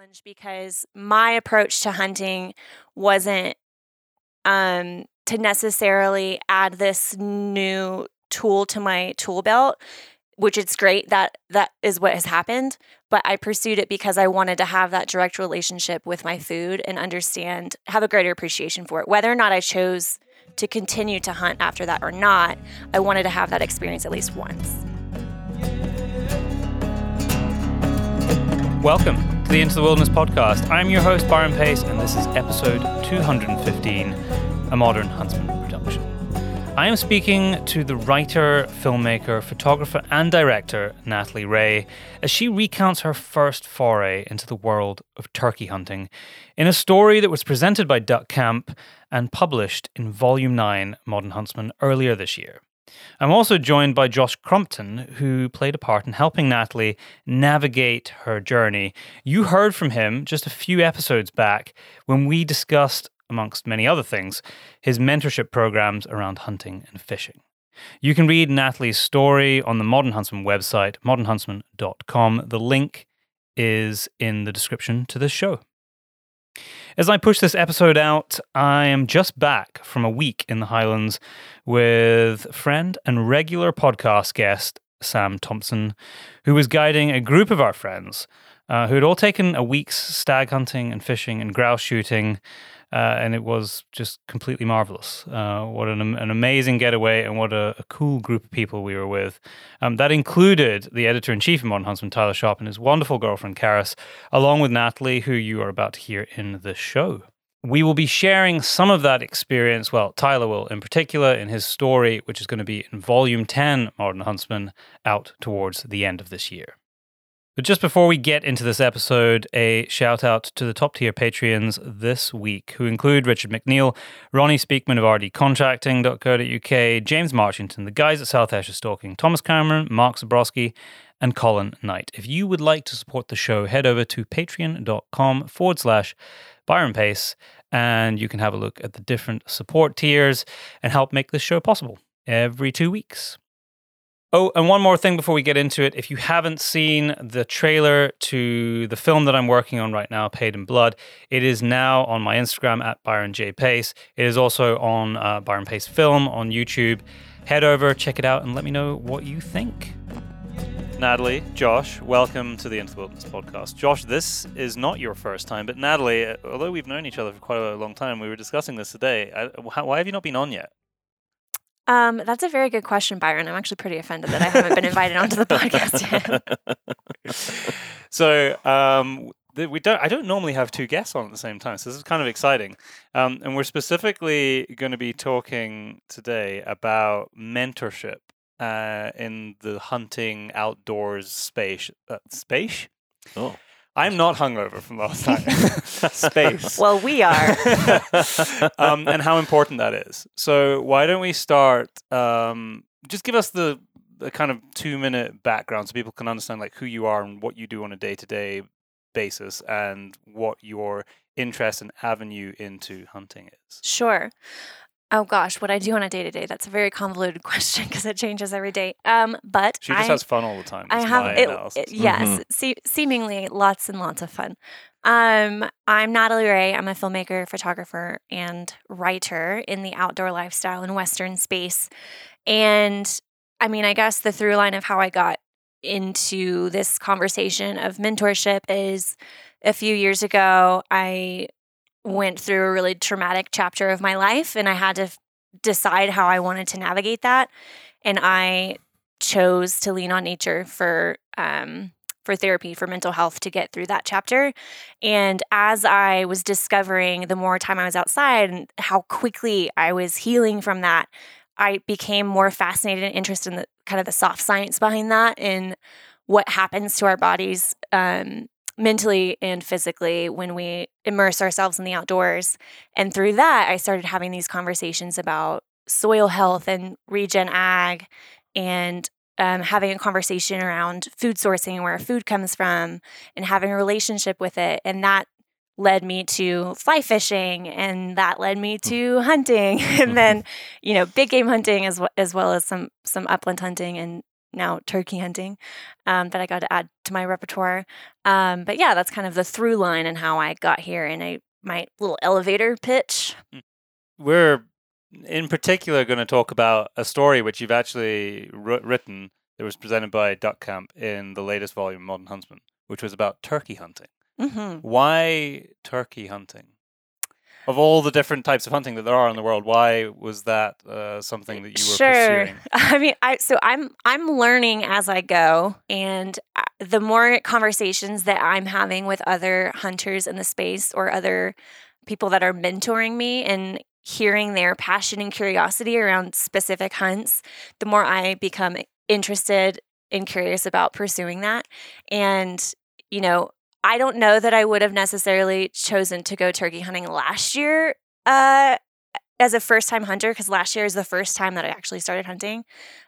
challenge because my approach to hunting wasn't um, to necessarily add this new tool to my tool belt which it's great that that is what has happened but i pursued it because i wanted to have that direct relationship with my food and understand have a greater appreciation for it. Whether or not i chose to continue to hunt after that or not i wanted to have that experience at least once welcome to the into the wilderness podcast i'm your host byron pace and this is episode 215 a modern huntsman production I am speaking to the writer, filmmaker, photographer, and director Natalie Ray as she recounts her first foray into the world of turkey hunting in a story that was presented by Duck Camp and published in Volume 9 Modern Huntsman earlier this year. I'm also joined by Josh Crumpton, who played a part in helping Natalie navigate her journey. You heard from him just a few episodes back when we discussed amongst many other things, his mentorship programs around hunting and fishing. You can read Natalie's story on the Modern Huntsman website, modernhuntsman.com. The link is in the description to this show. As I push this episode out, I am just back from a week in the Highlands with friend and regular podcast guest Sam Thompson, who was guiding a group of our friends uh, who had all taken a week's stag hunting and fishing and grouse shooting uh, and it was just completely marvelous. Uh, what an, an amazing getaway, and what a, a, cool group of people we were with. Um, that included the editor in chief of Modern Huntsman, Tyler Sharp, and his wonderful girlfriend, Karis, along with Natalie, who you are about to hear in the show. We will be sharing some of that experience, well, Tyler will in particular, in his story, which is going to be in volume 10, Modern Huntsman, out towards the end of this year. But just before we get into this episode, a shout out to the top tier Patreons this week, who include Richard McNeil, Ronnie Speakman of rdcontracting.co.uk, James Marchington, the guys at South Esher Stalking, Thomas Cameron, Mark Zabrowski, and Colin Knight. If you would like to support the show, head over to patreon.com forward slash Byron Pace, and you can have a look at the different support tiers and help make this show possible every two weeks. Oh, and one more thing before we get into it. If you haven't seen the trailer to the film that I'm working on right now, Paid in Blood, it is now on my Instagram at Byron J. Pace. It is also on uh, Byron Pace Film on YouTube. Head over, check it out, and let me know what you think. Natalie, Josh, welcome to the Into the Wilderness podcast. Josh, this is not your first time, but Natalie, uh, although we've known each other for quite a long time, we were discussing this today. I, why have you not been on yet? Um, that's a very good question, Byron. I'm actually pretty offended that I haven't been invited onto the podcast yet. so um, we don't. I don't normally have two guests on at the same time, so this is kind of exciting. Um, and we're specifically going to be talking today about mentorship uh, in the hunting outdoors space. Uh, space. Oh. I'm not hungover from last time. Space. Well, we are. um, and how important that is. So why don't we start? Um, just give us the, the kind of two minute background so people can understand like who you are and what you do on a day to day basis and what your interest and avenue into hunting is. Sure. Oh gosh, what I do on a day to day? That's a very convoluted question because it changes every day. Um, but she just I, has fun all the time. I have it, it, Yes, mm-hmm. se- seemingly lots and lots of fun. Um, I'm Natalie Ray. I'm a filmmaker, photographer, and writer in the outdoor lifestyle and Western space. And I mean, I guess the through line of how I got into this conversation of mentorship is a few years ago. I went through a really traumatic chapter of my life and I had to f- decide how I wanted to navigate that. And I chose to lean on nature for um, for therapy for mental health to get through that chapter. And as I was discovering the more time I was outside and how quickly I was healing from that, I became more fascinated and interested in the kind of the soft science behind that and what happens to our bodies um, mentally and physically when we immerse ourselves in the outdoors. And through that, I started having these conversations about soil health and regen ag and um, having a conversation around food sourcing and where food comes from and having a relationship with it. And that led me to fly fishing and that led me mm. to hunting and then you know big game hunting as well as well as some some upland hunting and now turkey hunting um, that I got to add to my repertoire. Um, but yeah, that's kind of the through line and how I got here in a my little elevator pitch. We're in particular going to talk about a story which you've actually wr- written that was presented by Duck Camp in the latest volume, Modern Huntsman, which was about turkey hunting. hmm Why turkey hunting? Of all the different types of hunting that there are in the world, why was that uh, something that you were sure. pursuing? I mean, I so I'm I'm learning as I go, and uh, the more conversations that I'm having with other hunters in the space or other people that are mentoring me and hearing their passion and curiosity around specific hunts, the more I become interested and curious about pursuing that. And you know, I don't know that I would have necessarily chosen to go turkey hunting last year. Uh, as a first time hunter because last year is the first time that I actually started hunting.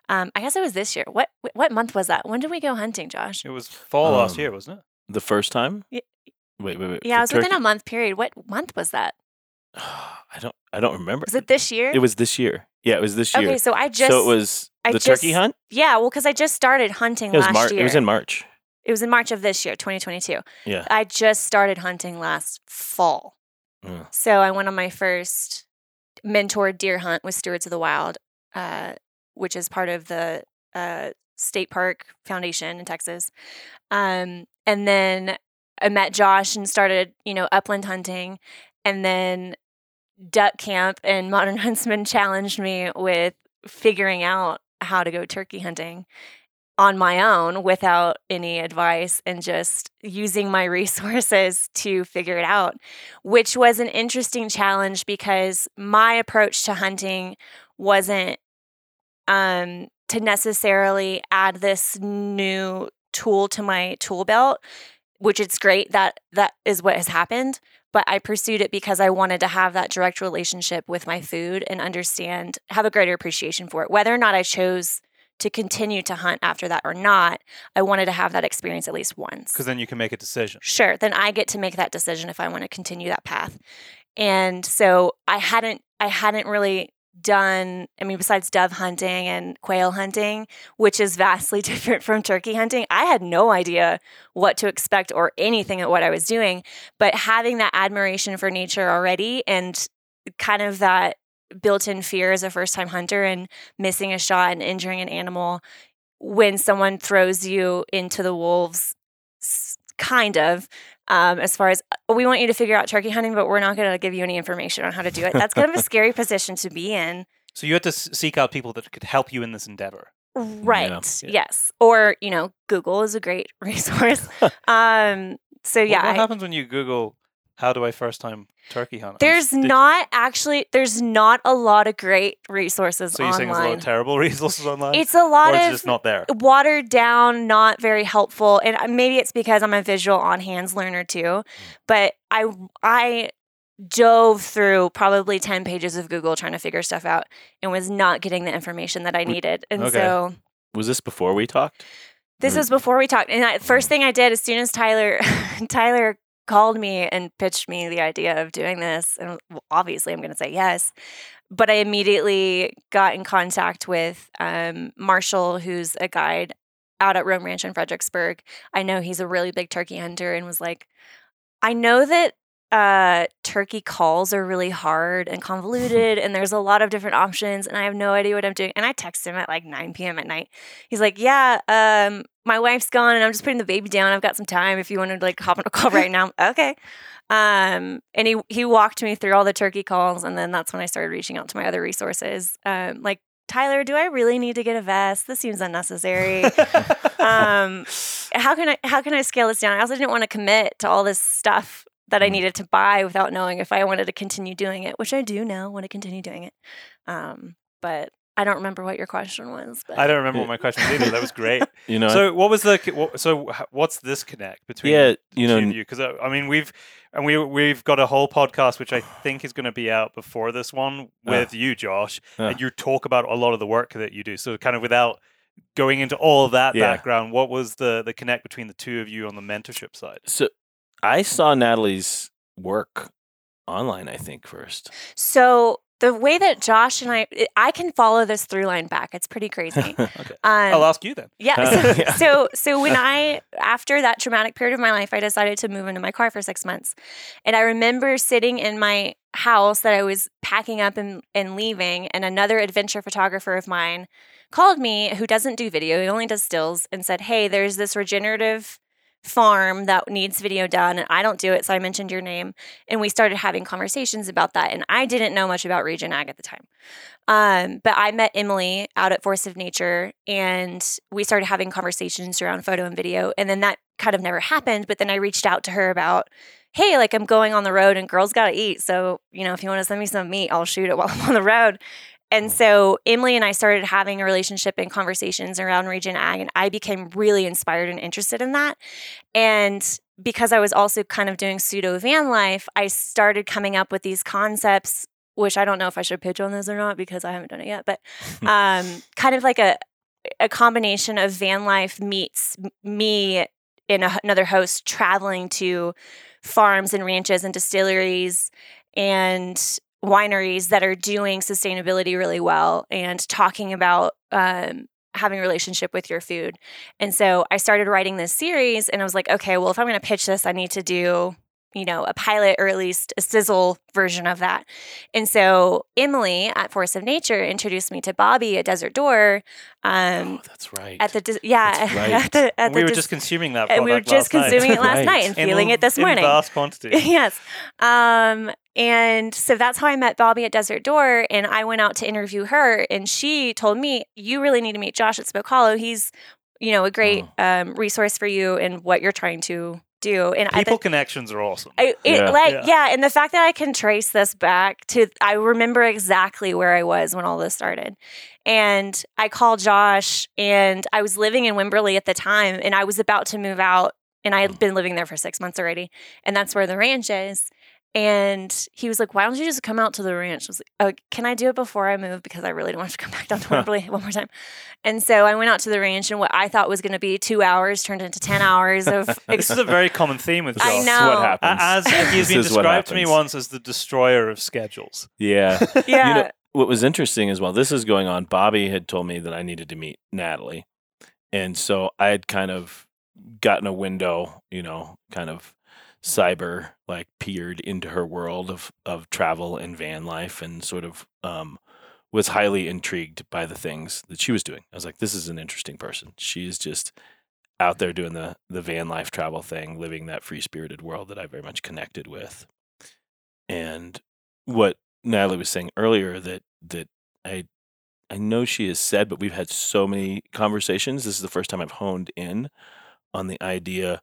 Um, I guess it was this year. What what month was that? When did we go hunting, Josh? It was fall last Um, year, wasn't it? The first time? Ye- Wait, wait, wait. Yeah, it for was within a month period. What month was that? I don't. I don't remember. Was it this year? It was this year. Yeah, it was this year. okay, so I just so it was I the turkey just- hunt. yeah, well, because I just started hunting It was last March. year. It was in March. It was in March of this year, 2022. Yeah. I just started hunting last fall. Yeah. So I went on my first mentor deer hunt with Stewards of the Wild, uh, which is part of the uh, State Park Foundation in Texas. Um, and then I met Josh and started, you know, upland hunting. And then Duck Camp and Modern Huntsman challenged me with figuring out how to go turkey hunting on my own without any advice and just using my resources to figure it out, which was an interesting challenge because my approach to hunting wasn't um, to necessarily add this new tool to my tool belt, which it's great that that is what has happened. But I pursued it because I wanted to have that direct relationship with my food and understand, have a greater appreciation for it. Whether or not I chose to continue to hunt after that or not, I wanted to have that experience at least once. Because then you can make a decision. Sure, then I get to make that decision if I want to continue that path. And so I hadn't I hadn't really done I mean besides dove hunting and quail hunting, which is vastly different from turkey hunting, I had no idea what to expect or anything at what I was doing, but having that admiration for nature already and kind of that built-in fear as a first-time hunter and missing a shot and injuring an animal when someone throws you into the wolves kind of um, as far as "Oh, we want you to figure out turkey hunting but we're not going to give you any information on how to do it. That's kind of a scary position to be in. So you had to s- seek out people that could help you in this endeavor. right Yeah. yes. Or you know google is a great resource. Um, so What- yeah What, I- happens when you Google how do I first time turkey hunt? There's did- not actually there's not a lot of great resources So you're saying there's a lot online of terrible resources online? it's a lot of just not there. watered down, not very helpful. And uh, maybe it's because I'm a visual on hands learner too. But I I dove through probably 10 pages of Google trying to figure stuff out and was not getting the information that I needed. And Okay. so Was this before we talked? this Mm. was before we talked. And I, first thing I did as soon as Tyler Tyler called me and pitched me the idea of doing this, and obviously I'm going to say yes. But I immediately got in contact with um, Marshall, who's a guide out at Rome Ranch in Fredericksburg. I know he's a really big turkey hunter, and was like, I know that uh, turkey calls are really hard and convoluted, and there's a lot of different options, and I have no idea what I'm doing. And I text him at like 9 p.m. at night. He's like, "Yeah, um, my wife's gone, and I'm just putting the baby down. I've got some time. If you want to like hop on a call right now, okay." Um, and he he walked me through all the turkey calls, and then that's when I started reaching out to my other resources, um, like. Tyler, do I really need to get a vest? This seems unnecessary. um, how can I how can I scale this down? I also didn't want to commit to all this stuff that I Mm. needed to buy without knowing if I wanted to continue doing it, which I do now want to continue doing it. Um, but I don't remember what your question was. But I don't remember what my question was either. That was great. You know. so what was the so what's this connect between yeah. You know. two you? Because I mean we've and we we've got a whole podcast which I think is going to be out before this one with you, Josh, Ah. and you talk about a lot of the work that you do. So kind of without going into all of that Yeah. background, what was the the connect between the two of you on the mentorship side? So I saw Natalie's work online. I think first. So the way that Josh and I, I can follow this through line back. It's pretty crazy. okay. Um, I'll ask you then. yeah. So, Yeah. so, so when I, after that traumatic period of my life, I decided to move into my car for six months. And I remember sitting in my house that I was packing up and, and leaving, and another adventure photographer of mine called me who doesn't do video, he only does stills, and said, Hey, there's this regenerative farm that needs video done and I don't do it so I mentioned your name and we started having conversations about that and I didn't know much about regen Ag at the time. Um, but I met Emily out at Force of Nature and we started having conversations around photo and video and then that kind of never happened but then I reached out to her about hey like I'm going on the road and girls got to eat so you know if you want to send me some meat I'll shoot it while I'm on the road and so Emily and I started having a relationship and conversations around Regen Ag, and I became really inspired and interested in that. And because I was also kind of doing pseudo van life, I started coming up with these concepts, which I don't know if I should pitch on this or not because I haven't done it yet, but um, kind of like a a combination of van life meets me and a, another host traveling to farms and ranches and distilleries and wineries that are doing sustainability really well and talking about um, having a relationship with your food. And so I started writing this series and I was like, okay, well, if I'm going to pitch this, I need to do, you know, a pilot or at least a sizzle version of that. And so Emily at Force of Nature introduced me to Bobby at Desert Door. Um, oh, that's right. at the yeah right. at the at the we were dis- just consuming that and we were just last night. consuming it last Right. night and feeling l- it this in morning vast quantity. yes. Um, and so that's how I met Bobby at Desert Door. And I went out to interview her, and she told me, You really need to meet Josh at Spoke Hollow. He's, you know, a great um, resource for you and what you're trying to do. And I People think. connections are awesome. I, it, Yeah. like Yeah. yeah. and the fact that I can trace this back to I remember exactly where I was when all this started, and I called Josh, and I was living in Wimberley at the time, and I was about to move out, and I had been living there for six months already, and that's where the ranch is. And he was like, "Why don't you just come out to the ranch?" I was like, "Oh, can I do it before I move? Because I really don't want to come back down to Wimberley one more time." And so I went out to the ranch, and what I thought was going to be two hours turned into ten hours of This is a very common theme with This I Josh. is know. what A- happens. As he's This been described to me once as the destroyer of schedules. yeah. yeah. You know, what was interesting is while this is going on, Bobby had told me that I needed to meet Natalie. And so I had kind of gotten a window, you know, kind of cyber like peered into her world of of travel and van life and sort of um was highly intrigued by the things that she was doing. I was like, this is an interesting person. She's just out there doing the the van life travel thing, living that free spirited world that I very much connected with. And what Natalie was saying earlier that that I I know she has said, but we've had so many conversations. This is the first time I've honed in on the idea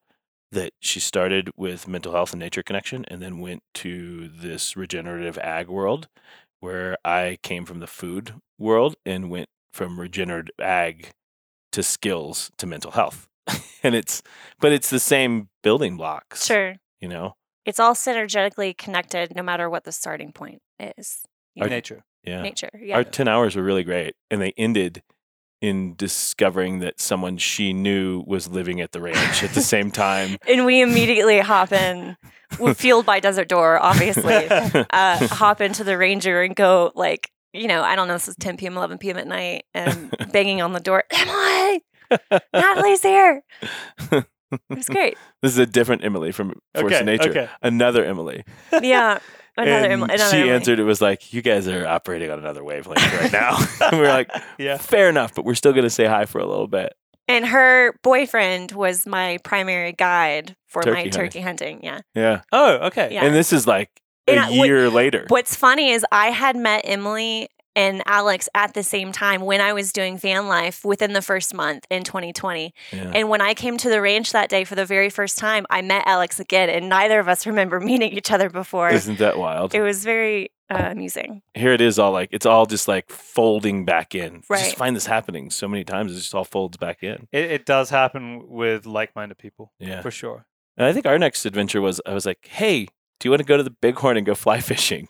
that she started with mental health and nature connection and then went to this regenerative ag world where I came from the food world and went from regenerative ag to skills to mental health. and it's but it's the same building blocks. Sure. You know? It's all synergetically connected no matter what the starting point is. You know, Nature. Yeah. Nature. Yeah. Our 10 hours were really great. And they ended in discovering that someone she knew was living at the ranch at the same time. and we immediately hop in, we're fueled by Desert Door, obviously. uh, hop into the Ranger and go like, you know, I don't know, this is 10 p.m., 11 p.m. at night, and banging on the door. Emily, Natalie's here. It was great. this is a different Emily from Force Okay, of Nature. okay. Another Emily. Yeah. Another, and another she Emily. answered, it was like, you guys are operating on another wavelength right now. and we are like, Yeah. fair enough, but we're still going to say hi for a little bit. And her boyfriend was my primary guide for Turkey my hunting. turkey hunting. Yeah. Yeah. Oh, okay. Yeah. And this is like a And I- what- year later. What's funny is I had met Emily and Alex at the same time when I was doing van life within the first month in 2020. Yeah. And when I came to the ranch that day for the very first time, I met Alex again, and neither of us remember meeting each other before. Isn't that wild? It was very uh, amusing. Here it is all like, it's all just like folding back in. I Right. just find this happening so many times. It just all folds back in. It, it does happen with like-minded people, Yeah. for sure. And I think our next adventure was I was like, hey, do you want to go to the Bighorn and go fly fishing?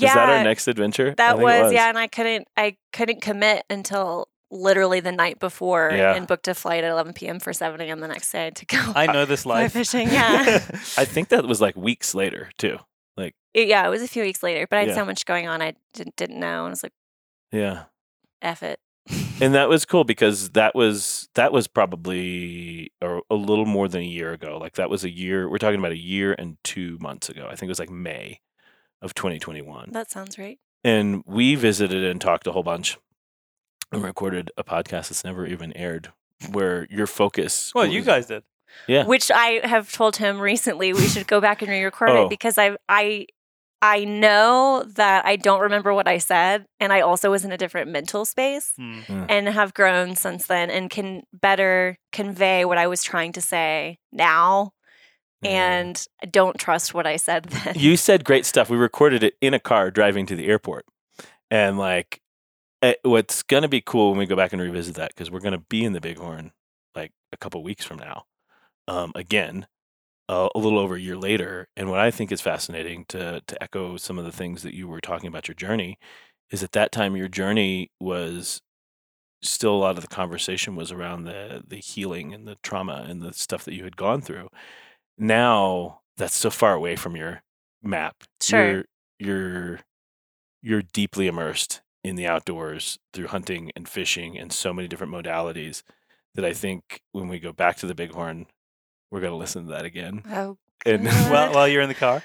Yeah, Is that our next adventure? That think it was, yeah, and I couldn't I couldn't commit until literally the night before Yeah. and booked a flight at 11 p.m. for 7 a.m. the next day to go I know this life. fishing. Yeah. I think that was like weeks later too. Like It- yeah, it was a few weeks later, but I had Yeah. so much going on I didn't didn't know. And I was like, Yeah. F it. and that was cool because that was that was probably a, a little more than a year ago like that was a year we're talking about a year and two months ago i think it was like may of 2021 That sounds right. and we visited and talked a whole bunch and recorded a podcast that's never even aired where your focus Well, you guys did. Yeah. Which I have told him recently we should go back and re-record Oh. it because I I I know that I don't remember what I said and I also was in a different mental space Hmm. and have grown since then and can better convey what I was trying to say now And don't trust what I said then. you said great stuff. We recorded it in a car driving to the airport. And like eh, what's going to be cool when we go back and revisit that because we're going to be in the bighorn like a couple weeks from now um, again uh, a little over a year later. And what i think is fascinating to to echo some of the things that you were talking about your journey is at that time your journey was still a lot of the conversation was around the the healing and the trauma and the stuff that you had gone through now that's so far away from your map Sure. you're you're you're deeply immersed in the outdoors through hunting and fishing and so many different modalities that I think when we go back to the Bighorn, we're going to listen to that again. Oh, And God. Well, while you're in the car.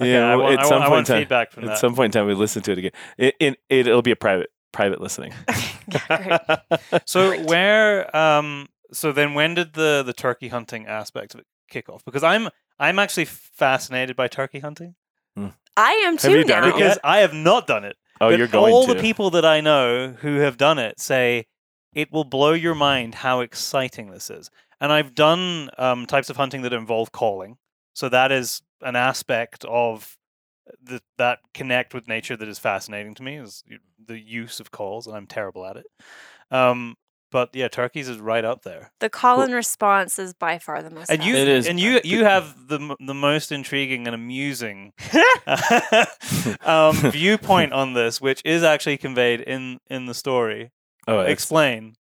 Okay, yeah, I want, at I some want, I point want in time, feedback from at that. some point in time, we listen to it again. It, it it'll be a private private listening. yeah. So Great. where um so then when did the the turkey hunting aspect of it kick off? Because I'm I'm actually fascinated by turkey hunting I am too Have you done now. it because I have not done it. oh, but you're going all to. the people that I know who have done it say it will blow your mind how exciting this is. And I've done um, types of hunting that involve calling, so that is an aspect of the, that connect with nature that is fascinating to me. Is the use of calls, and I'm terrible at it. Um, but yeah, turkeys is right up there. The call and response is by far the most. And you It is. and you you have the the most intriguing and amusing um, viewpoint on this, which is actually conveyed in in the story. oh, it's, Explain.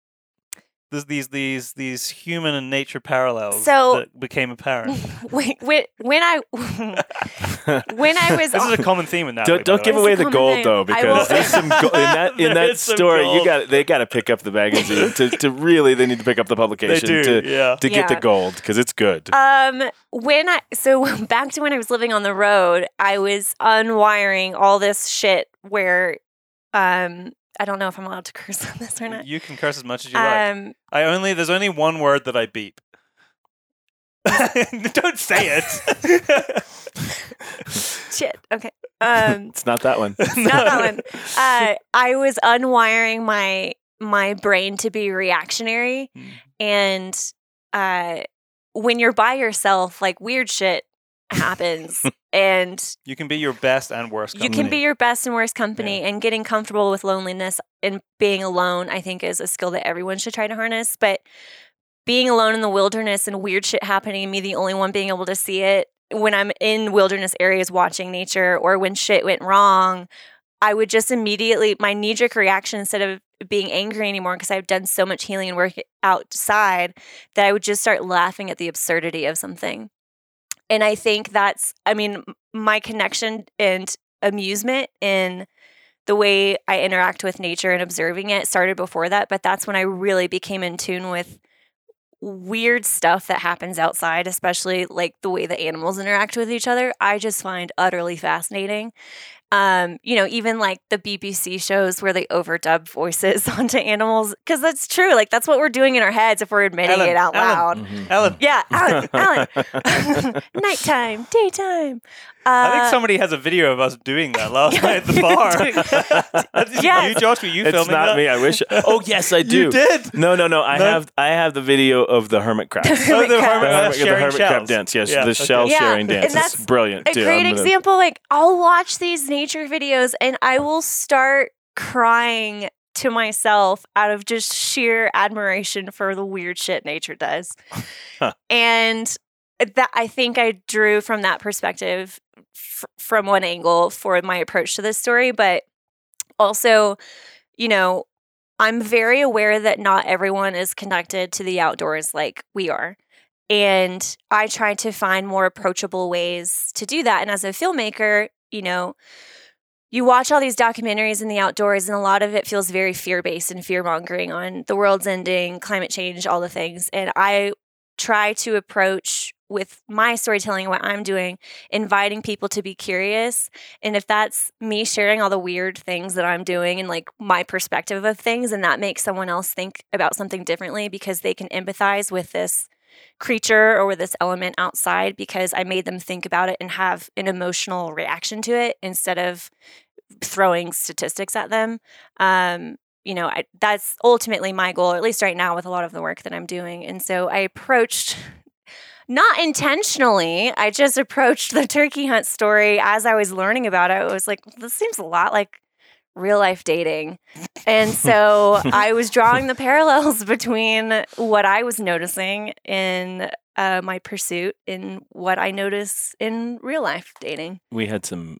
This, these these these human and nature parallels So- that became apparent. Wait, when, when I when I was this on- is a common theme in that. don't don't give away way. It's a the gold thing. though because there's some go- in that in There that is some story you got they got to pick up the magazine to, to really they need to pick up the They publication do, to yeah. to get the gold because it's good. Um, when I so back to when I was living on the road, I was unwiring all this shit where, um, I don't know if I'm allowed to curse on this or not. You can curse as much as you like. Um, I only there's only one word that I beep. don't say it. shit. Okay. Um, it's not that one. not that one. Uh, I was unwiring my my brain to be reactionary, Mm. and uh, when you're by yourself, like weird shit happens, and You can be your best and worst. you can be your best and worst company and getting comfortable with loneliness and being alone i think is a skill that everyone should try to harness but being alone in the wilderness and weird shit happening and me the only one being able to see it when i'm in wilderness areas watching nature or when shit went wrong i would just immediately my knee-jerk reaction instead of being angry anymore because i've done so much healing and work outside that i would just start laughing at the absurdity of something and i think that's i mean, my connection and amusement in the way I interact with nature and observing it started before that, but that's when I really became in tune with weird stuff that happens outside, especially like the way the animals interact with each other. I just find utterly fascinating. Um, you know, even like the BBC shows where they overdub voices onto animals, because that's true. Like that's what we're doing in our heads if we're admitting Ellen, it out Ellen. loud. Mhm. Ellen. Yeah, Alan, Alan. Nighttime, daytime. Uh, I think somebody has a video of us doing that last night at the bar. That's Yes. You, Josh, were you it's filming not that? me. I wish. Oh yes, I do. You did. No, no, no. I No? have I have the video of the hermit crab. Oh, the Hermit hermit, crab. the uh, hermit, the sharing hermit crab shells. dance. Yes, Yeah, the okay. shell Yeah, sharing and dance. It's that's brilliant a too. great I'm gonna- example like i'll watch these nature videos and i will start crying to myself out of just sheer admiration for the weird shit nature does Huh. and that i think i drew from that perspective f- from one angle for my approach to this story but also you know i'm very aware that not everyone is connected to the outdoors like we are and I try to find more approachable ways to do that. And as a filmmaker, you know, you watch all these documentaries in the outdoors, and a lot of it feels very fear based and fear mongering on the world's ending, climate change, all the things. And I try to approach with my storytelling what I'm doing, inviting people to be curious. And if that's me sharing all the weird things that I'm doing and like my perspective of things, and that makes someone else think about something differently because they can empathize with this creature or with this element outside because I made them think about it and have an emotional reaction to it instead of throwing statistics at them. Um, you know, I, that's ultimately my goal, at least right now with a lot of the work that I'm doing. And so I approached not intentionally. I just approached the turkey hunt story as I was learning about it. I was like, this seems a lot like real life dating. And so I was drawing the parallels between what I was noticing in uh, my pursuit and what I notice in real life dating. We had some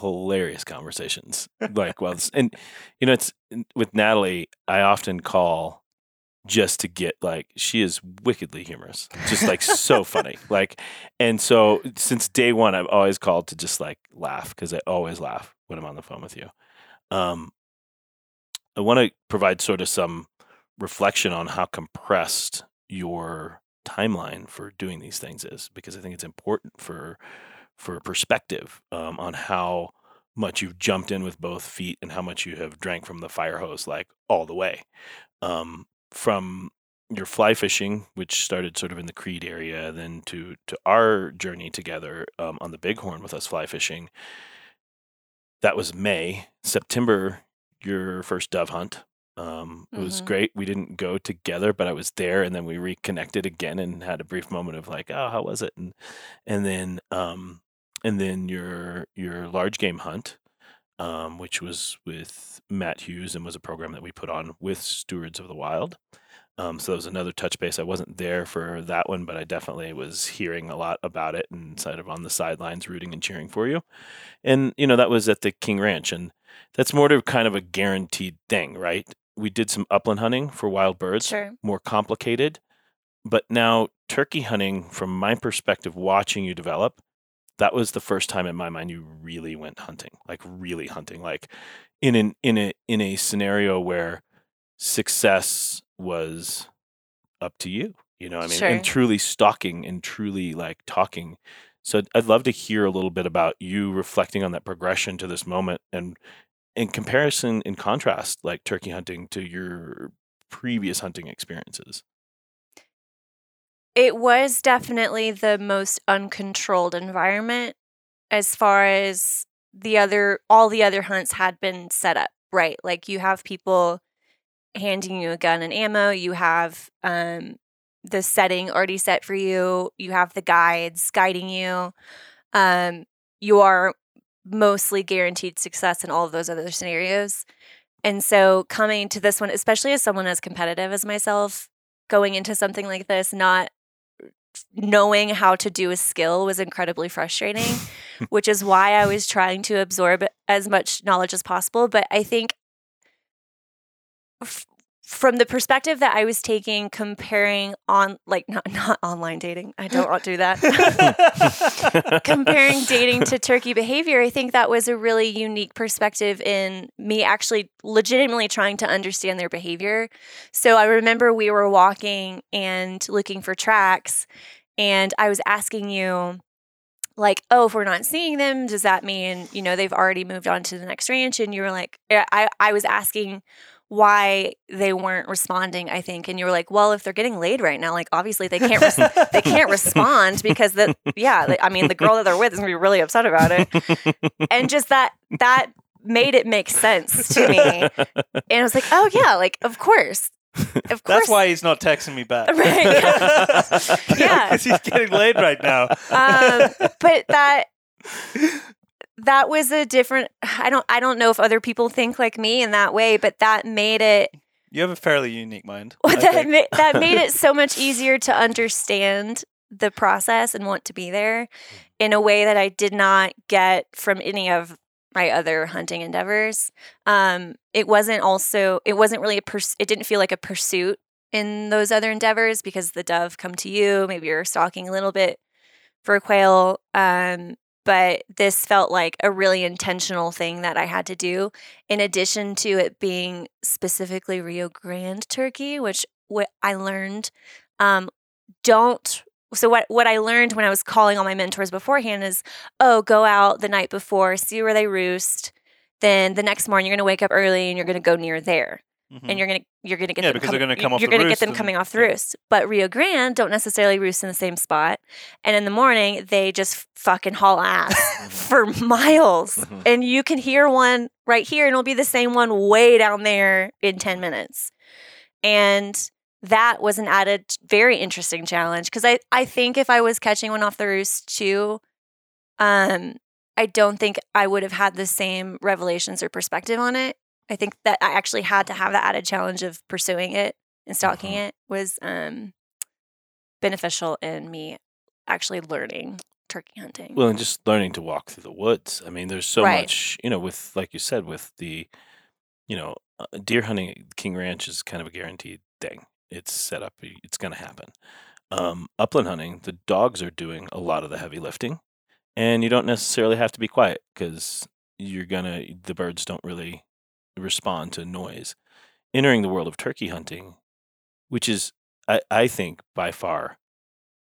hilarious conversations like well and you know it's with Natalie I often call just to get like she is wickedly humorous. Just like so funny. Like and so since day one i've always called to just like laugh because i always laugh when i'm on the phone with you. Um i want to provide sort of some reflection on how compressed your timeline for doing these things is because i think it's important for for perspective um, on how much you've jumped in with both feet and how much you have drank from the fire hose like all the way. Um, from your fly fishing, which started sort of in the Creede area, then to to our journey together um, on the Bighorn with us fly fishing. That was May. September, your first dove hunt. Um, it mm-hmm. was great. We didn't go together, but I was there, and then we reconnected again and had a brief moment of like, oh, how was it? And and then um, and then your your large game hunt, um, which was with Matt Hughes and was a program that we put on with Stewards of the Wild. Um, so that was another touch base. I wasn't there for that one, but I definitely was hearing a lot about it and sort of on the sidelines rooting and cheering for you. And, you know, that was at the King Ranch. And that's more to kind of a guaranteed thing, right? We did some upland hunting for wild birds, sure. more complicated. But now, turkey hunting, from my perspective, watching you develop, that was the first time in my mind you really went hunting, like really hunting, like in an in a in a scenario where success was up to you. You know, what I mean, sure. and truly stalking and truly like talking. So I'd love to hear a little bit about you reflecting on that progression to this moment and in comparison, in contrast, like turkey hunting to your previous hunting experiences. It was definitely the most uncontrolled environment as far as the other all the other hunts had been set up, right? Like you have people handing you a gun and ammo, you have um the setting already set for you, you have the guides guiding you. Um you are mostly guaranteed success in all of those other scenarios. And so coming to this one, especially as someone as competitive as myself, going into something like this, not knowing how to do a skill was incredibly frustrating, which is why I was trying to absorb as much knowledge as possible. But I think f- from the perspective that I was taking, comparing on like not not online dating, I don't want to do that. comparing dating to turkey behavior, I think that was a really unique perspective in me actually legitimately trying to understand their behavior. So I remember we were walking and looking for tracks, and I was asking you like, oh, if we're not seeing them, does that mean, you know, they've already moved on to the next ranch? And you were like, I, I was asking why they weren't responding i think and you were like well if they're getting laid right now like obviously they can't res- they can't respond because the yeah they, i mean the girl that they're with is going to be really upset about it and just that that made it make sense to me and i was like oh yeah like of course of course. That's why he's not texting me back. Right. Yeah. Because he's getting laid right now. Um, but that that was a different I don't I don't know if other people think like me in that way, but that made it You have a fairly unique mind. that, ma- that made it so much easier to understand the process and want to be there in a way that I did not get from any of my other hunting endeavors. Um, it wasn't also it wasn't really a pers- it didn't feel like a pursuit in those other endeavors because the dove come to you, maybe you're stalking a little bit for a quail. Um, but this felt like a really intentional thing that I had to do. In addition to it being specifically Rio Grande turkey, which what I learned, um, don't. So what what I learned when I was calling all my mentors beforehand is, oh, go out the night before, see where they roost. Then the next morning you're going to wake up early and you're going to go near there Mhm. and you're gonna you're gonna get Yeah, them because they're gonna come off you're the gonna get them and- coming off the yeah. roost. But Rio Grande don't necessarily roost in the same spot, and in the morning they just fucking haul ass for miles, Mhm. and you can hear one right here, and it'll be the same one way down there in ten minutes, and that was an added very interesting challenge because I I think if I was catching one off the roost too, um. I don't think I would have had the same revelations or perspective on it I think that I actually had to have the added challenge of pursuing it and stalking Mhm. it was um, beneficial in me actually learning turkey hunting. Well, and just learning to walk through the woods. I mean, there's so Right. much, you know, with like you said, with the, you know, uh, deer hunting King Ranch is kind of a guaranteed thing. It's set up. It's going to happen. Um, upland hunting, the dogs are doing a lot of the heavy lifting, and you don't necessarily have to be quiet because you're gonna. The birds don't really respond to noise. Entering the world of turkey hunting, which is, I, I think, by far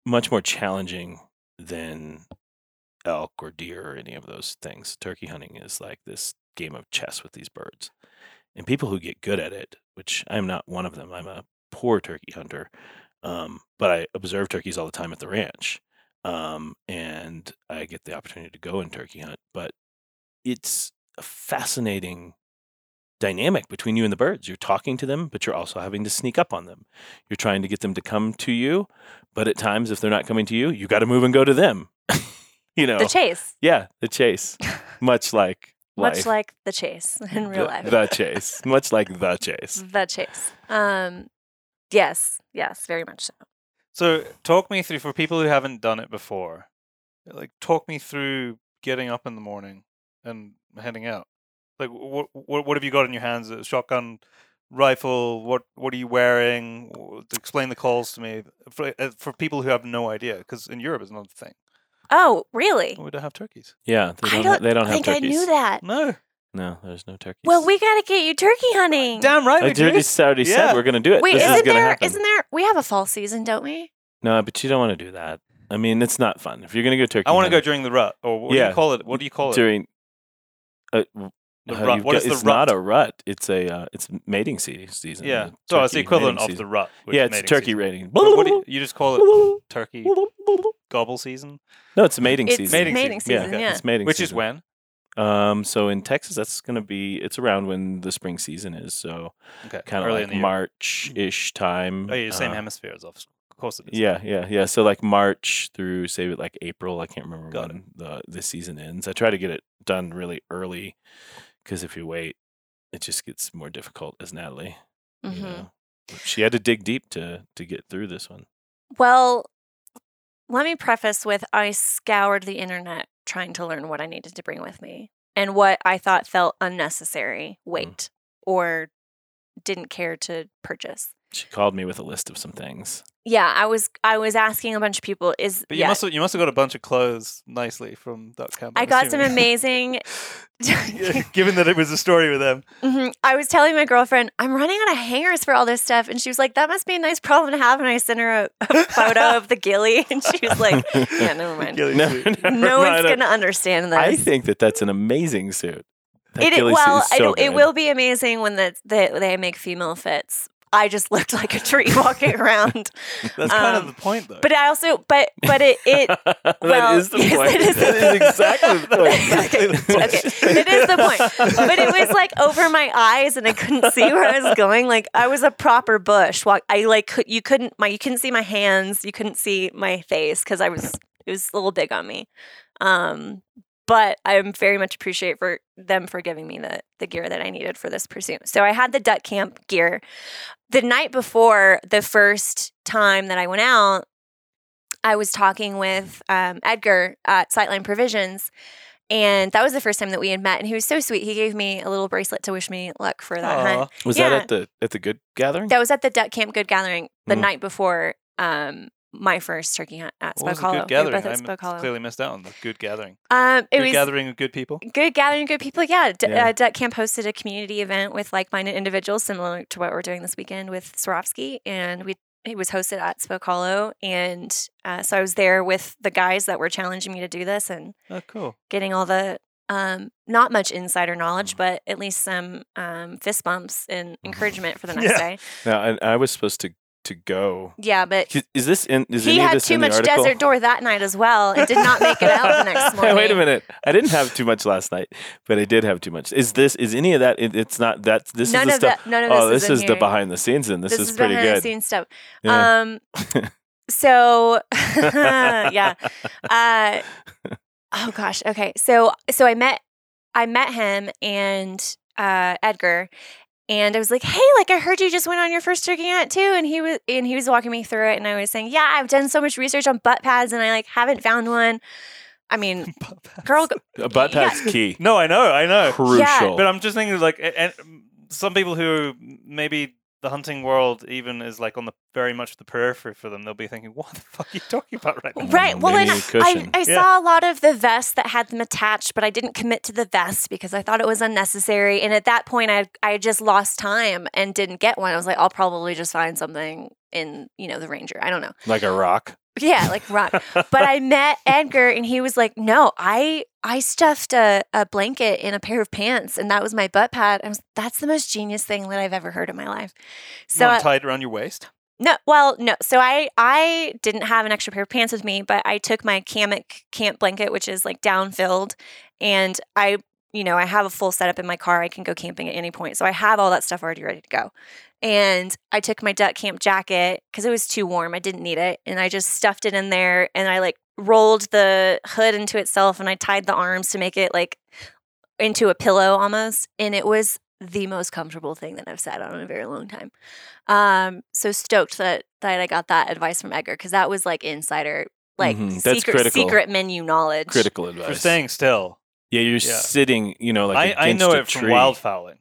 much more challenging than elk or deer or any of those things. Turkey hunting is like this game of chess with these birds. And people who get good at it, which I'm not one of them, I'm a poor turkey hunter, um, but I observe turkeys all the time at the ranch. Um, and I get the opportunity to go and turkey hunt. But it's a fascinating dynamic between you and the birds. You're talking to them, but you're also having to sneak up on them. You're trying to get them to come to you, but at times, if they're not coming to you, you got to move and go to them. you know, the chase, yeah, the chase, much like much like the chase in real the, life. the chase, much like the chase. The chase. Um, yes, yes, very much so. So, talk me through for people who haven't done it before. Like, talk me through getting up in the morning and heading out. Like, what what, what have you got in your hands? A shotgun, rifle. What what are you wearing? W- Explain the calls to me for uh, for people who have no idea. Because in Europe, it's not a thing. Oh, really? We don't have turkeys. Yeah, they don't. don't ha- they don't have think turkeys. I knew that. No. No, there's no turkeys. Well, we gotta get you turkey hunting. Damn right I we do. already, s- already Yeah. said we're going to do it. Wait, this is isn't going to there? happen. not there? We have a fall season, don't we? No, but you don't want to do that. I mean, it's not fun. If you're going to go turkey, I want to go during the rut, or what do you call it? What do you call it? during. Uh, The how rut. What got- is the it's rut? not a rut. It's a. Uh, it's mating se- season. yeah. the So it's the equivalent mating of the rut. which Yeah, is it's mating turkey season. rating. But what do you, you just call it turkey gobble season, No, it's mating It's season. Mating mating season. season. Yeah, Yeah. It's mating which is when? Um, so in Texas, that's going to be it's around when the spring season is. So Okay. kind of like in the year. March ish time. Oh, yeah, same uh, hemispheres, of of course it is. Yeah, yeah, yeah. So like March through say like April. I can't remember Got when the the season ends. I try to get it done really early because if you wait, it just gets more difficult. As Natalie, you Mhm. know. she had to dig deep to to get through this one. Well, let me preface with I scoured the internet trying to learn what I needed to bring with me and what I thought felt unnecessary weight or didn't care to purchase. She called me with a list of some things. Yeah, I was I was asking a bunch of people is But you yeah, must have, you must have got a bunch of clothes nicely from Duck Camp. I I'm got some amazing Given that it was a story with them. Mhm. I was telling my girlfriend, I'm running out of hangers for all this stuff. And she was like, that must be a nice problem to have. And I sent her a, a photo of the ghillie. And she was like, yeah, never mind. Ghillie Never- suit. never no one's going to understand this. I think that that's an amazing suit. That It, well, is so don't- it will be amazing when the, the, they make female fits. I just looked like a tree walking around. That's kind of Um, the point, though. But I also, but, but it, it, that well, is the yes, point. it is that the- is exactly the point. Exactly the point. okay, it is the point. But it was like over my eyes, and I couldn't see where I was going. Like I was a proper bush. Walk. I like could you couldn't my you couldn't see my hands. You couldn't see my face because I was it was a little big on me. Um, but I'm very much appreciate for them for giving me the the gear that I needed for this pursuit. So I had the duck camp gear. The night before the first time that I went out, I was talking with um, Edgar at Sightline Provisions. And that was the first time that we had met, and he was so sweet. He gave me a little bracelet to wish me luck for that Aw. hunt. Was Yeah. that at the at the good gathering? That was at the Duck Camp Good Gathering the Mm. night before um, my first turkey hunt at What was Spoke a Hollow. good We gathering? both I clearly missed out on the good gathering. Um, it good was gathering of good people. good gathering of good people. Yeah, D- Yeah. Uh, Duck Camp hosted a community event with like-minded individuals, similar to what we're doing this weekend with Swarovski, and we it was hosted at Spoke Hollow, and uh, so I was there with the guys that were challenging me to do this and Oh, cool. getting all the um, not much insider knowledge, but at least some um, fist bumps and encouragement for the next Yeah. day. Now, and I was supposed to to go. Yeah, but Is this in? Is he any of had this too much desert door that night as well, and did not make it out the next morning. Wait a minute. I didn't have too much last night, but I did have too much. Is this? Is any of that? It, it's not. that. this none is the stuff. that. None of oh, this, this is, is the behind the scenes, and this, This, is, pretty behind good. the scenes stuff. Yeah. Um, so yeah. Uh, oh gosh. Okay. So so I met I met him and uh, Edgar, and I was like, "Hey, like I heard you just went on your first turkey hunt too." And he was and he was walking me through it, and I was saying, "Yeah, I've done so much research on butt pads, and I like haven't found one." I mean, girl, A butt Yeah. pad's key. No, I know, I know. Crucial. But I'm just thinking, like, and some people who maybe the hunting world even is like on the very much the periphery for them. They'll be thinking, "What the fuck are you talking about right now?" Right. Well, and I. I Yeah. saw a lot of the vests that had them attached, but I didn't commit to the vest because I thought it was unnecessary. And at that point, I I just lost time and didn't get one. I was like, I'll probably just find something in you know the Ranger. I don't know. like a rock. Yeah, like rock. but I met Edgar, and he was like, "No, I I stuffed a, a blanket in a pair of pants, and that was my butt pad." I was, That's the most genius thing that I've ever heard in my life. So I- tied around your waist. no, well, no. So I I didn't have an extra pair of pants with me, but I took my Kamek camp blanket, which is like down filled, and I, you know, I have a full setup in my car. I can go camping at any point, so I have all that stuff already ready to go. And I took my duck camp jacket because it was too warm. I didn't need it, and I just stuffed it in there, and I like rolled the hood into itself, and I tied the arms to make it like into a pillow almost, and it was the most comfortable thing that I've sat on in a very long time. Um, so stoked that that I got that advice from Edgar because that was like insider, like Mhm, that's secret critical. secret menu knowledge. Critical advice. For staying still. Yeah, you're Yeah. sitting. You know, like I, I know a it from tree. wildfowling,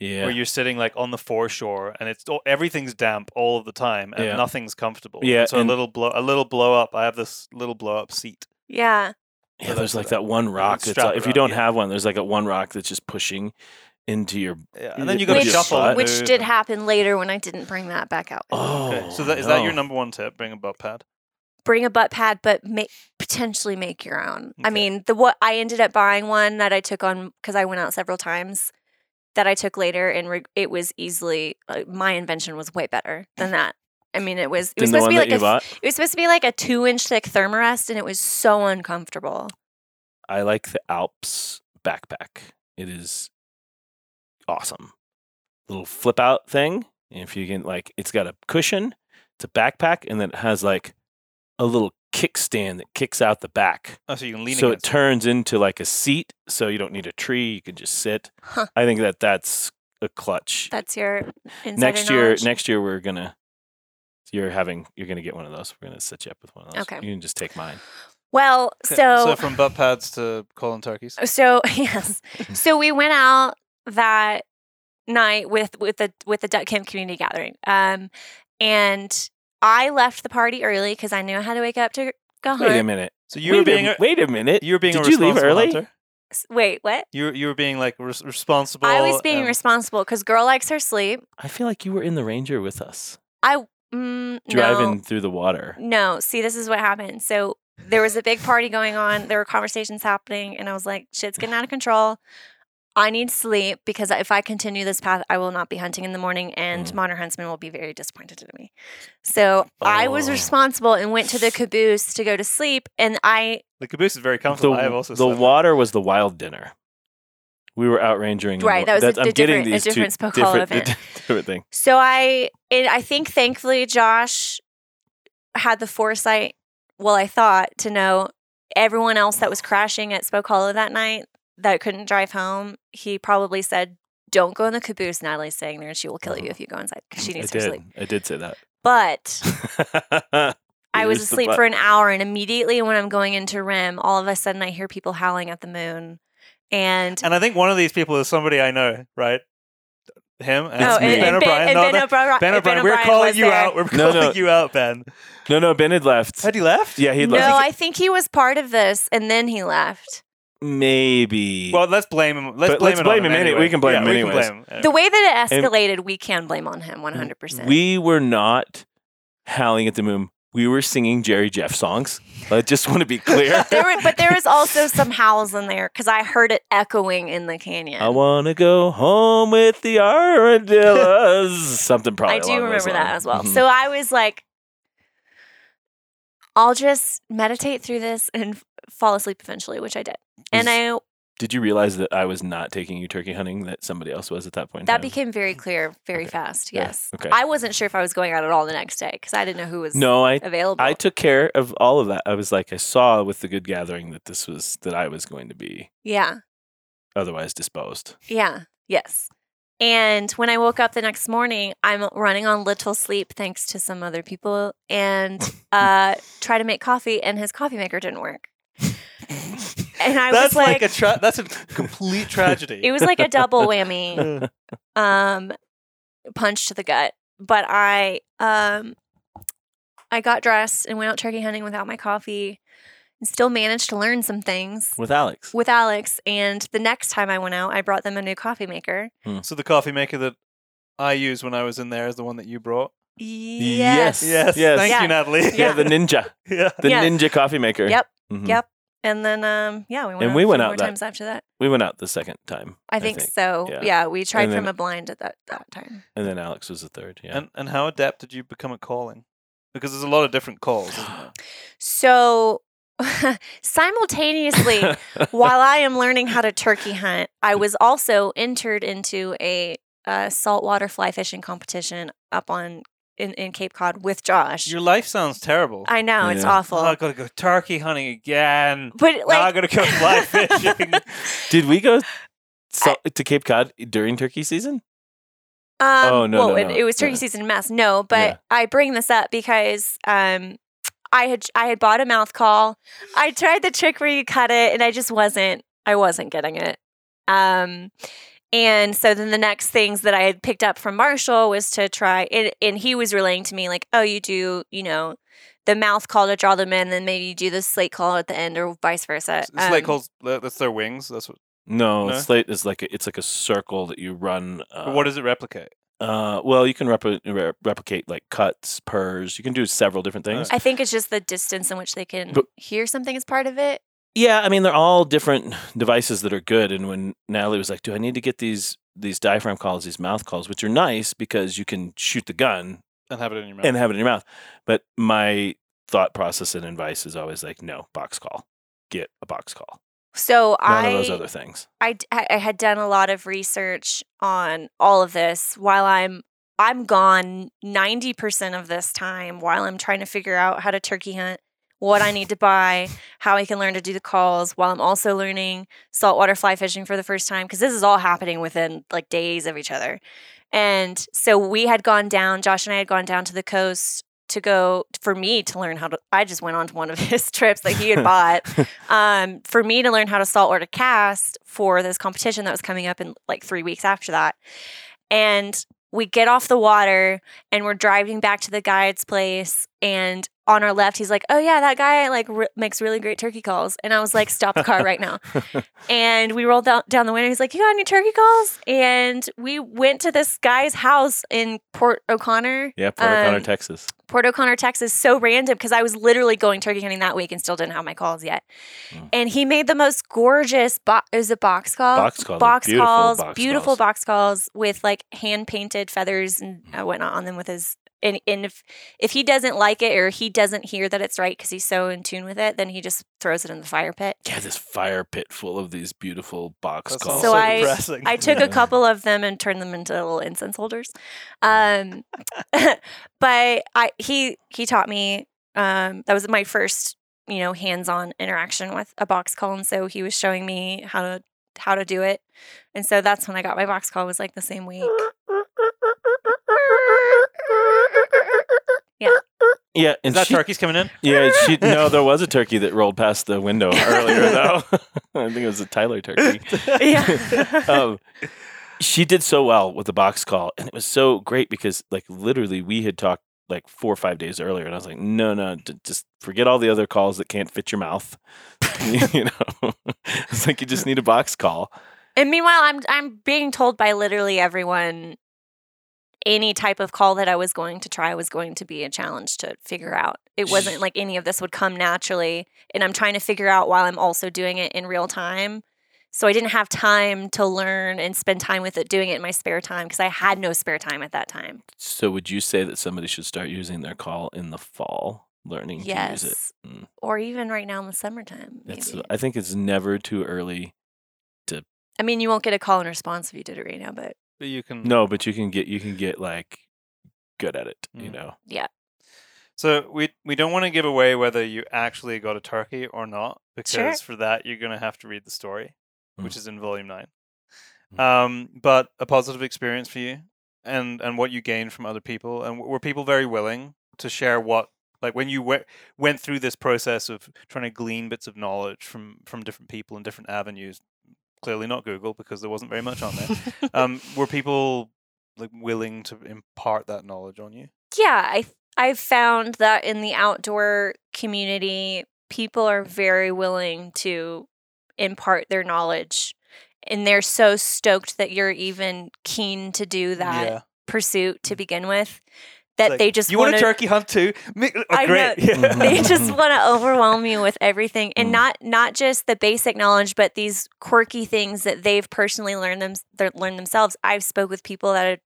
Yeah. where you're sitting like on the foreshore and it's all- everything's damp all of the time and Yeah. nothing's comfortable. Yeah, So a little blow, a little blow up. I have this little blow up seat. Yeah, Yeah, there's like that one rock that's strap like, if you don't have one, there's like a one rock that's just pushing into your. Yeah, and then you got to Which- shuffle. butt? which did happen later when I didn't bring that back out. Oh, Okay, so oh, that is that your number one tip? Bring a butt pad. Bring a butt pad, but make potentially make your own. I mean, the what I ended up buying one that I took on because I went out several times. That I took later, and re- it was easily uh, my invention was way better than that. I mean, it was it was supposed to be like a bought? It was supposed to be like a two inch thick thermarest, and it was so uncomfortable. I like the Alps backpack. It is awesome. Little flip out thing. If you can, like, it's got a cushion, it's a backpack, and then it has like a little kickstand that kicks out the back. Oh, so you can lean so it against turns into like a seat, so you don't need a tree. You can just sit. Huh. I think that that's a clutch. That's your next year, knowledge? next year we're gonna. You're having. You're gonna get one of those. We're gonna set you up with one of those. Okay. You can just take mine. Well, Okay, so so from butt pads to calling turkeys. so yes, so we went out that night with with the with the duck camp community gathering, um, and I left the party early because I knew I had to wake up to go home. Wait a minute. So you wait were being a, a, wait a minute. you were being Did a you leave early? hunter. Wait, what? You were- you were being like res- responsible. I was being and- responsible because girl likes her sleep. I feel like you were in the Ranger with us, I mm, driving no. through the water. No, see, this is what happened. So there was a big party going on. There were conversations happening, and I was like, shit's getting out of control. I need sleep because if I continue this path, I will not be hunting in the morning, and Mm. Modern Huntsman will be very disappointed in me. So I was Oh. responsible and went to the caboose to go to sleep, and I The caboose is very The, comfortable. I have also the slept there. water was the wild dinner. We were out rangering. in the- Right, that was a- I'm a getting different- a these two different Spoke different, event. different thing. so I and I think thankfully Josh had the foresight. Well, I thought to know everyone else that was crashing at Spoke Hollow that night that couldn't drive home. He probably said, "Don't go in the caboose. Natalie's staying there, and she will kill you oh. if you go inside because she I needs her did. sleep." I did say that. But I was asleep for an hour, and immediately when I'm going into REM, all of a sudden I hear people howling at the moon, and And I think one of these people is somebody I know, right? him and Oh, It's me. and, Ben and Ben, O'Brien. no, Ben, Ben, O'Brien. Ben Ben O'Brien. We're O'Brien calling you there. out. We're No, calling no. you out, Ben. No, no, Ben had left. Had he left? Yeah, he'd left. No. I think he was part of this, and then he left. Maybe. Well, let's blame him. Let's But blame let's it blame him any- anyway. we can blame yeah, him we anyways. Blame him. The way that it And- escalated, we can blame on him 100%. we were not howling at the moon. We were singing Jerry Jeff songs. I just want to be clear. there were, but there was also some howls in there because I heard it echoing in the canyon. I want to go home with the armadillos. Something probably. I do along those remember that as well. Mhm. So I was like, I'll just meditate through this and fall asleep eventually, which I did. And I Did you realize that I was not taking you turkey hunting? That somebody else was at that point. that time? became very clear very Okay. fast. Yeah. Yes. Okay. I wasn't sure if I was going out at all the next day because I didn't know who was No, I available. I took care of all of that. I was like, I saw with the good gathering that this was that I was going to be yeah. otherwise disposed. Yeah. Yes. And when I woke up the next morning, I'm running on little sleep thanks to some other people and uh try to make coffee and his coffee maker didn't work. And I that's was like, like, a tra- that's a complete tragedy. it was like a double whammy um punch to the gut. But I um I got dressed and went out turkey hunting without my coffee and still managed to learn some things with Alex. with Alex. And the next time I went out, I brought them a new coffee maker. so the coffee maker that I used when I was in there is the one that you brought. Yes. Yes. Yes. Thank Yeah. you, Natalie. Yeah, Yeah. the ninja, yeah. the Yeah. ninja coffee maker. Yep. Mhm. Yep. And then um yeah, we went And out we a went few out more that- times after that. We went out the second time. I think, so. yeah. Yeah. we tried then- from a blind at that, that time. and then Alex was the third. Yeah. And and how adept did you become at calling? Because there's a lot of different calls, isn't there? So simultaneously while I am learning how to turkey hunt, I was also entered into a uh, saltwater fly fishing competition up on in, in Cape Cod with Josh. Your life sounds terrible. I know it's Yeah. awful, Oh, I gotta go turkey hunting again. but now I like gotta go fly fishing. Did we go so, to Cape Cod during turkey season? Um, Oh, no, well, no, it, no. it was turkey Yeah. season in Mass. No, but Yeah. I bring this up because um, I had I had bought a mouth call. I tried the trick where you cut it, and I just wasn't I wasn't getting it. Um, and so then the next things that I had picked up from Marshall was to try, and, and he was relaying to me like, oh, you do, you know, the mouth call to draw them in, then maybe you do the slate call at the end, or vice versa. It's like Um, calls. That's their wings. That's what. No, No? slate is like a, it's like a circle that you run. Uh, what does it replicate? Uh, well, you can repli- re- replicate like cuts, purrs. You can do several different things. I think it's just the distance in which they can But- hear something as part of it. Yeah, I mean they're all different devices that are good. And when Natalie was like, "Do I need to get these these diaphragm calls, these mouth calls, which are nice because you can shoot the gun And have it in your mouth. and have it in your mouth?" But my thought process and advice is always like, "No, box call. Get a box call. So None I of those other things." I, d- I- I had done a lot of research on all of this while I'm I'm gone 90% of this time while I'm trying to figure out how to turkey hunt, what I need to buy, how I can learn to do the calls while I'm also learning saltwater fly fishing for the first time because this is all happening within like days of each other. And so we had gone down, Josh and I had gone down to the coast to go for me to learn how to I just went on to one of his trips that he had bought um, for me to learn how to saltwater cast for this competition that was coming up in like three weeks after that. And we get off the water and we're driving back to the guide's place. And on our left, he's like, "Oh yeah, that guy like re- makes really great turkey calls." And I was like, "Stop the car right now!" and we rolled down, down the window. He's like, "You got any turkey calls?" And we went to this guy's house in Port O'Connor, Yeah, Port O'Connor, Um, Texas. Port O'Connor, Texas, so random because I was literally going turkey hunting that week and still didn't have my calls yet. Mm. And he made the most gorgeous box. Is it box call? Box calls, Box beautiful calls. box beautiful calls. box calls with like hand painted feathers and uh, whatnot on them with his. And, and if if he doesn't like it or he doesn't hear that it's right because he's so in tune with it, then he just throws it in the fire pit. Yeah, this fire pit full of these beautiful box That's calls. So also I- depressing. I took Yeah. a couple of them and turned them into little incense holders. Um, but I he he taught me. Um, that was my first you know hands-on interaction with a box call, and so he was showing me how to how to do it, and so that's when I got my box call. Was like the same week. Yeah, Is that she, turkey's coming in? Yeah, she, no, there was a turkey that rolled past the window earlier, though. I think it was a Tyler turkey. Yeah. um, she did so well with the box call, and it was so great because like literally we had talked like four or five days earlier, and I was like, no, no, d- just forget all the other calls that can't fit your mouth. you know, it's like you just need a box call. And meanwhile, I'm I'm being told by literally everyone any type of call that I was going to try was going to be a challenge to figure out. It wasn't like any of this would come naturally, and I'm trying to figure out while I'm also doing it in real time. So I didn't have time to learn and spend time with it doing it in my spare time because I had no spare time at that time. So would you say that somebody should start using their call in the fall, learning to use it? Mm. Or even right now in the summertime. It's, I think it's never too early. To I mean, you won't get a call and response if you did it right now, but But you can. No, but you can get you can get like good at it. You know. Yeah. So we we don't want to give away whether you actually got a turkey or not because Sure. for that you're going to have to read the story, which Mm. is in volume nine. Mm. Um, but a positive experience for you, and and what you gained from other people, and were people very willing to share what like when you went went through this process of trying to glean bits of knowledge from from different people and different avenues. Clearly not Google because there wasn't very much on there. um, were people like willing to impart that knowledge on you? yeah, I I've found that in the outdoor community, people are very willing to impart their knowledge, and they're so stoked that you're even keen to do that yeah. pursuit to begin with. That Like, they just you want want a turkey hunt too? Oh, I know. great. Yeah. they just want to overwhelm you with everything and Mm. not not just the basic knowledge but these quirky things that they've personally learned them learned themselves i've spoke with people that have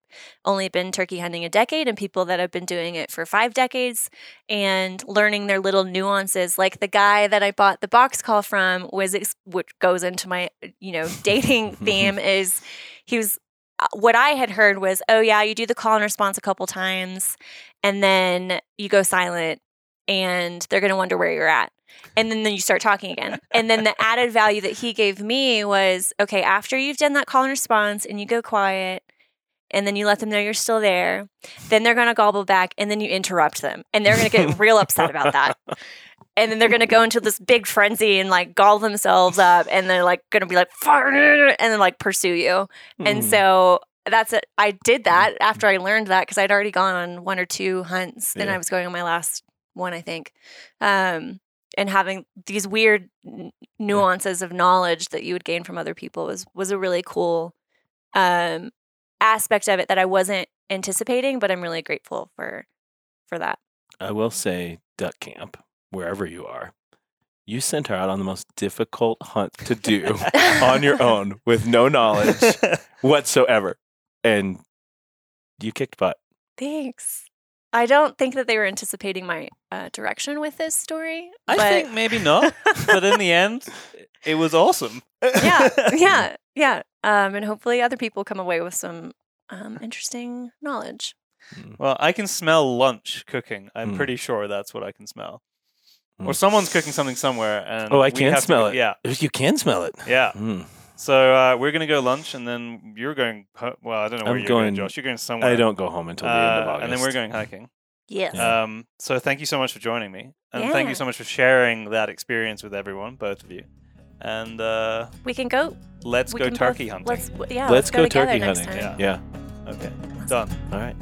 only been turkey hunting a decade and people that have been doing it for five decades and learning their little nuances like the guy that i bought the box call from was ex- which goes into my you know dating theme is he was Uh, what I had heard was, oh yeah, you do the call and response a couple times, and then you go silent, and they're gonna wonder where you're at, and then, then you start talking again. And then the added value that he gave me was, okay, after you've done that call and response, and you go quiet, and then you let them know you're still there, then they're gonna gobble back, and then you interrupt them, and they're gonna get real upset about that. And then they're gonna go into this big frenzy and like gall themselves up, and they're like gonna be like, and then like pursue you. And Mm. so that's it. I did that after I learned that because I'd already gone on one or two hunts, and I was going on my last one, I think. Um, and having these weird n- nuances of knowledge that you would gain from other people was was a really cool um, aspect of it that I wasn't anticipating, but I'm really grateful for for that. I will say, duck camp, wherever you are, you sent her out on the most difficult hunt to do on your own with no knowledge whatsoever, and you kicked butt. Thanks. I don't think that they were anticipating my uh, direction with this story. I but think maybe not, but in the end, it was awesome. yeah, yeah, yeah. Um, and hopefully other people come away with some um, interesting knowledge. Mm. Well, I can smell lunch cooking. I'm Mm. pretty sure that's what I can smell. Or Mm. someone's cooking something somewhere, and Oh, I can have to smell it. Yeah, You can smell it. yeah. Mm. So uh, we're gonna go lunch, and then you're going. ho- Well, I don't know where I'm you're going- going, Josh. You're going somewhere. I don't go home until the end of Uh, August. and then we're going hiking. Yes. Yeah. Um, so thank you so much for joining me, and thank you so much for sharing that experience with everyone, both of you. And uh, we can go. let's go can both- turkey hunting. Let's yeah. Let's go, go together turkey hunting. time. Yeah. Yeah. Okay, done. All right.